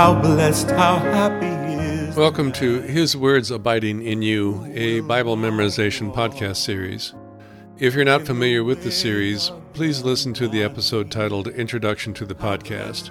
how blessed, how happy is. Welcome to His Words Abiding in You, a Bible memorization podcast series. If you're not familiar with the series, please listen to the episode titled Introduction to the Podcast.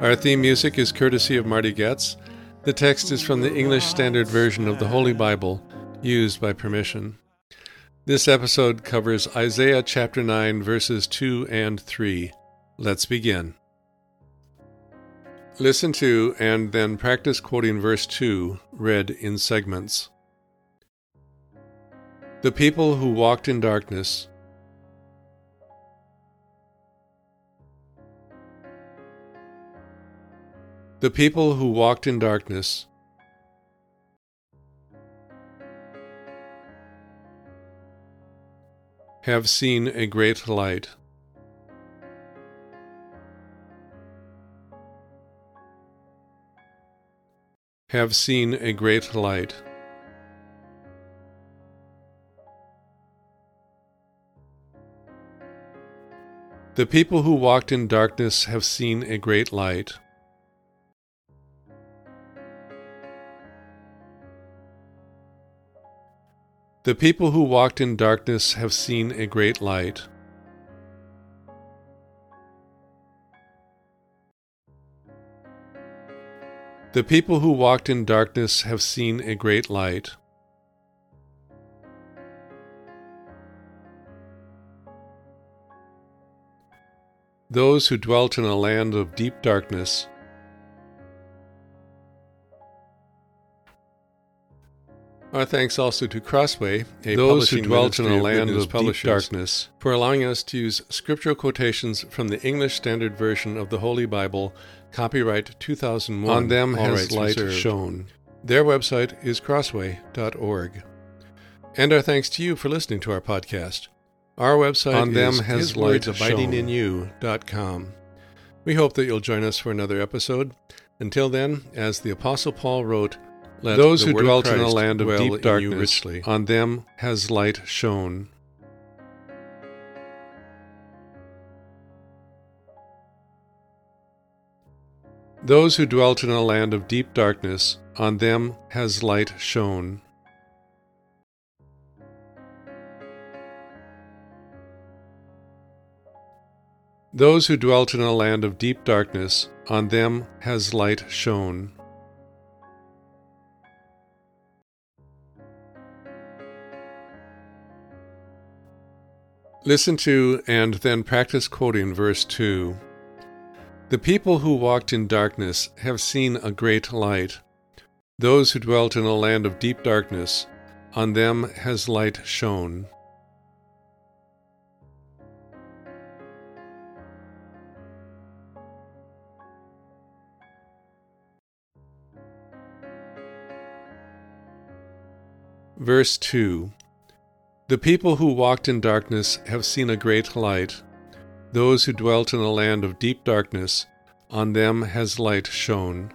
Our theme music is courtesy of Marty Goetz. The text is from the English Standard Version of the Holy Bible, used by permission. This episode covers Isaiah chapter 9, verses 2 and 3. Let's begin. Listen to and then practice quoting verse 2, read in segments. The people who walked in darkness. The people who walked in darkness. Have seen a great light. Have seen a great light. The people who walked in darkness have seen a great light. The people who walked in darkness have seen a great light. The people who walked in darkness have seen a great light. Those who dwelt in a land of deep darkness Our thanks also to Crossway, those who dwelt in a land of deep darkness, for allowing us to use scriptural quotations from the English Standard Version of the Holy Bible, copyright 2001. On them has light reserved. shone. Their website is crossway.org. And our thanks to you for listening to our podcast. Our website is on them has light abidinginyou.com. We hope that you'll join us for another episode. Until then, as the Apostle Paul wrote, let Those who dwelt in a land of deep darkness, richly. on them has light shone. Those who dwelt in a land of deep darkness, on them has light shone. Those who dwelt in a land of deep darkness, on them has light shone. Listen to and then practice quoting verse 2. The people who walked in darkness have seen a great light. Those who dwelt in a land of deep darkness, on them has light shone. Verse 2 the people who walked in darkness have seen a great light. Those who dwelt in a land of deep darkness, on them has light shone.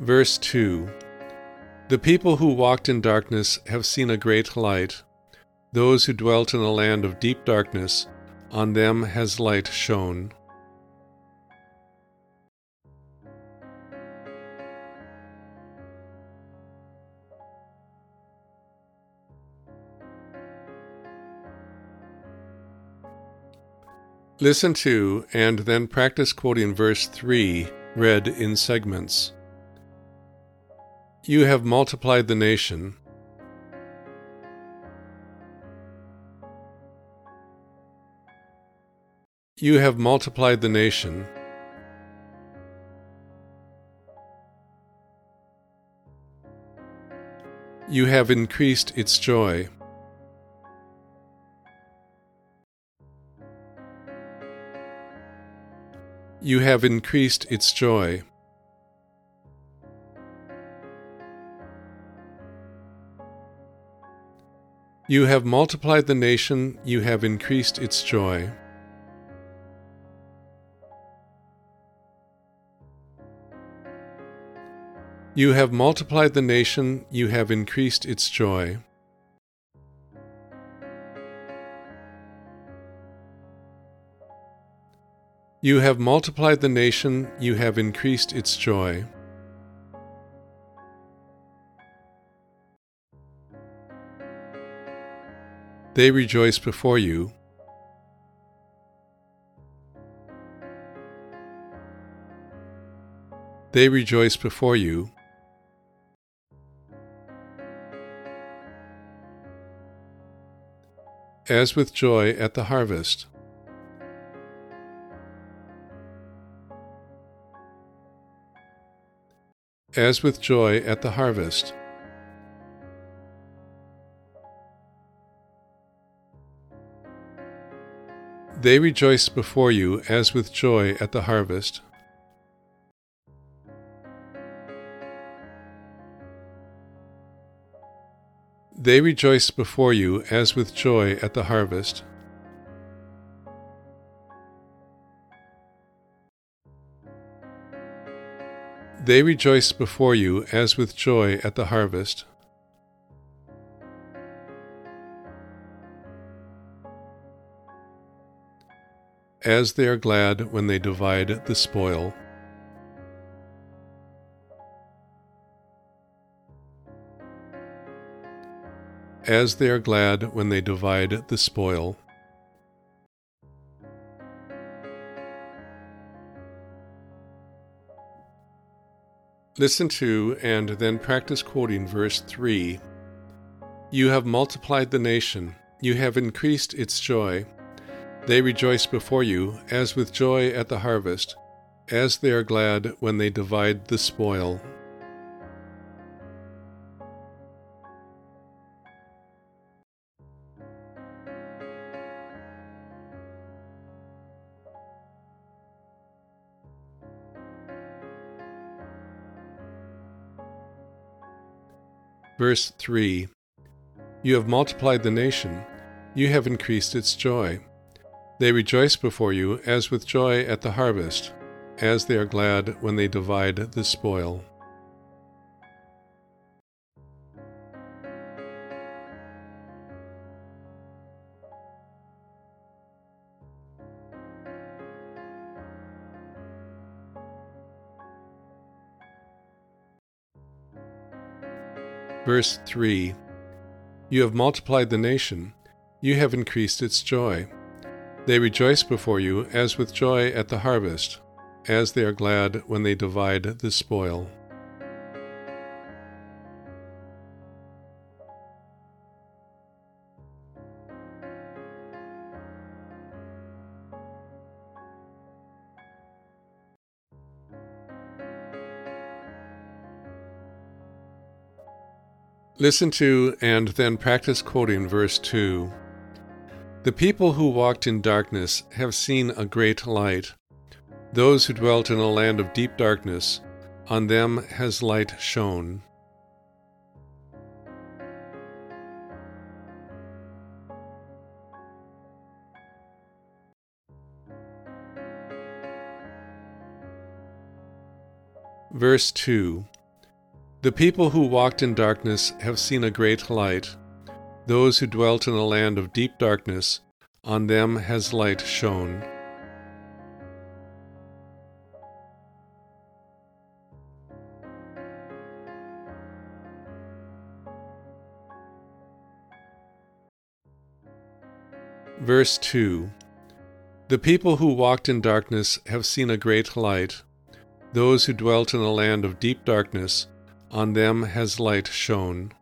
Verse 2 The people who walked in darkness have seen a great light. Those who dwelt in a land of deep darkness, on them has light shone. Listen to and then practice quoting verse 3, read in segments. You have multiplied the nation You have multiplied the nation. You have increased its joy. You have increased its joy. You have multiplied the nation, you have increased its joy. You have multiplied the nation, you have increased its joy. You have multiplied the nation, you have increased its joy. They rejoice before you. They rejoice before you. As with joy at the harvest. As with joy at the harvest. They rejoice before you as with joy at the harvest. They rejoice before you as with joy at the harvest. They rejoice before you as with joy at the harvest. As they are glad when they divide the spoil. As they are glad when they divide the spoil. Listen to and then practice quoting verse 3. You have multiplied the nation, you have increased its joy. They rejoice before you, as with joy at the harvest, as they are glad when they divide the spoil. Verse 3 You have multiplied the nation, you have increased its joy. They rejoice before you as with joy at the harvest, as they are glad when they divide the spoil. Verse 3 You have multiplied the nation, you have increased its joy. They rejoice before you as with joy at the harvest, as they are glad when they divide the spoil. Listen to and then practice quoting verse 2. The people who walked in darkness have seen a great light. Those who dwelt in a land of deep darkness, on them has light shone. Verse 2 the people who walked in darkness have seen a great light. Those who dwelt in a land of deep darkness, on them has light shone. Verse 2 The people who walked in darkness have seen a great light. Those who dwelt in a land of deep darkness, on them has light shone.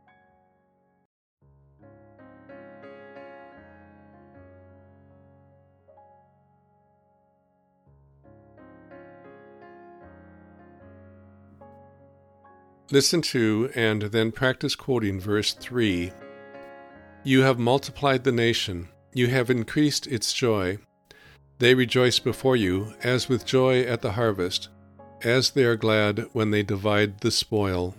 Listen to and then practice quoting verse 3. You have multiplied the nation, you have increased its joy. They rejoice before you as with joy at the harvest as they are glad when they divide the spoil.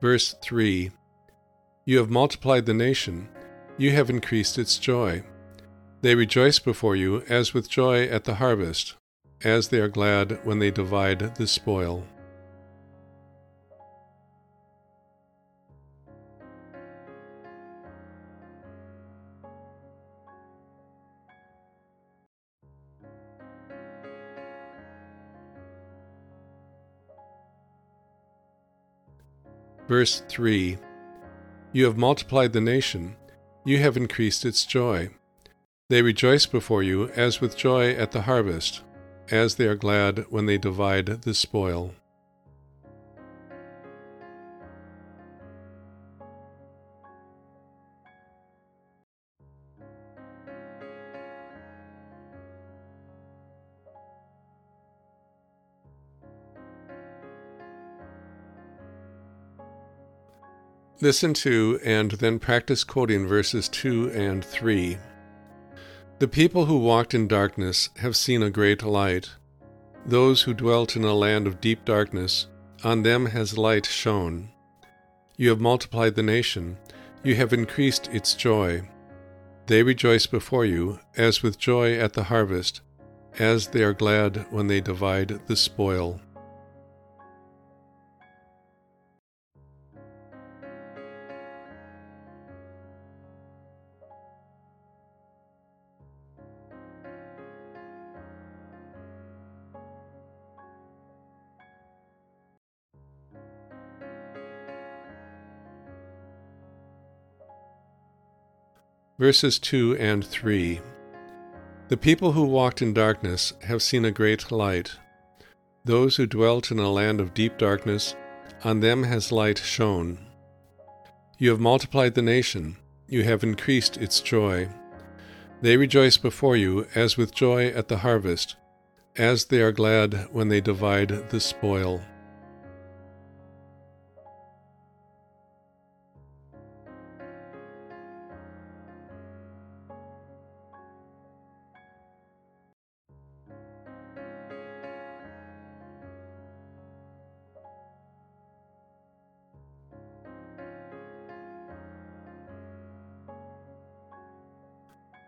Verse 3 You have multiplied the nation, you have increased its joy. They rejoice before you as with joy at the harvest, as they are glad when they divide the spoil. Verse 3 You have multiplied the nation, you have increased its joy. They rejoice before you as with joy at the harvest, as they are glad when they divide the spoil. Listen to and then practice quoting verses 2 and 3. The people who walked in darkness have seen a great light. Those who dwelt in a land of deep darkness, on them has light shone. You have multiplied the nation, you have increased its joy. They rejoice before you, as with joy at the harvest, as they are glad when they divide the spoil. Verses 2 and 3 The people who walked in darkness have seen a great light. Those who dwelt in a land of deep darkness, on them has light shone. You have multiplied the nation, you have increased its joy. They rejoice before you as with joy at the harvest, as they are glad when they divide the spoil.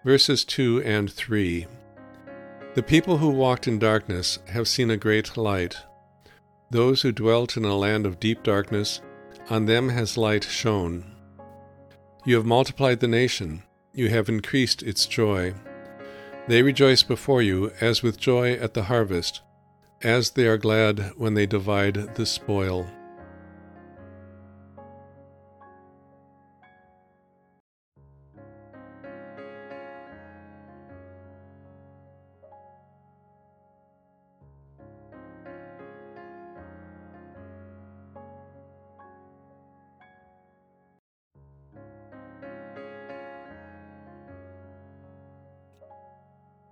Verses 2 and 3 The people who walked in darkness have seen a great light. Those who dwelt in a land of deep darkness, on them has light shone. You have multiplied the nation, you have increased its joy. They rejoice before you as with joy at the harvest, as they are glad when they divide the spoil.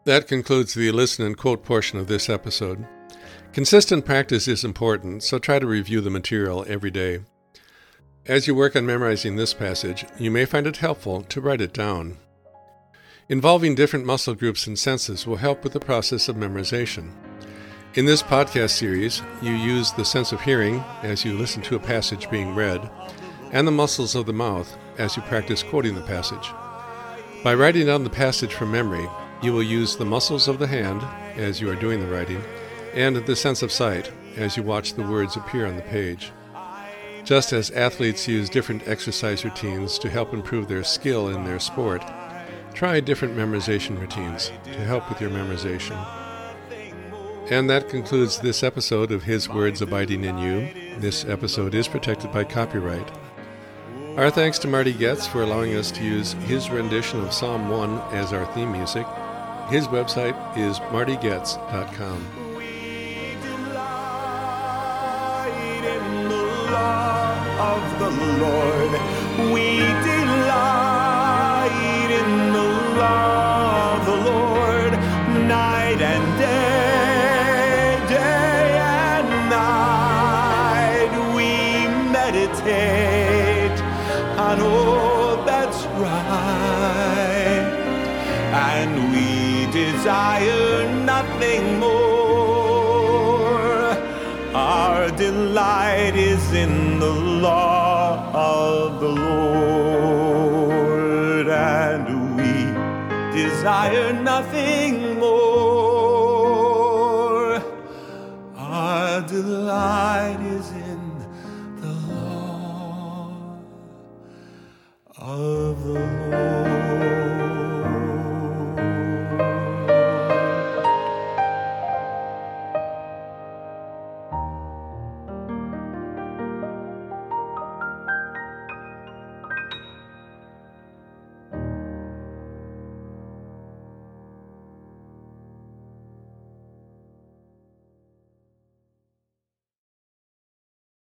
That concludes the listen and quote portion of this episode. Consistent practice is important, so try to review the material every day. As you work on memorizing this passage, you may find it helpful to write it down. Involving different muscle groups and senses will help with the process of memorization. In this podcast series, you use the sense of hearing as you listen to a passage being read, and the muscles of the mouth as you practice quoting the passage. By writing down the passage from memory, you will use the muscles of the hand as you are doing the writing, and the sense of sight as you watch the words appear on the page. Just as athletes use different exercise routines to help improve their skill in their sport, try different memorization routines to help with your memorization. And that concludes this episode of His Words Abiding in You. This episode is protected by copyright. Our thanks to Marty Goetz for allowing us to use his rendition of Psalm 1 as our theme music. His website is martygoetz.com. of the Lord. We delight in the law of the Lord night and day, day and night. We meditate on all that's right, and we desire nothing more. Our delight is in the law of the Lord, and we desire nothing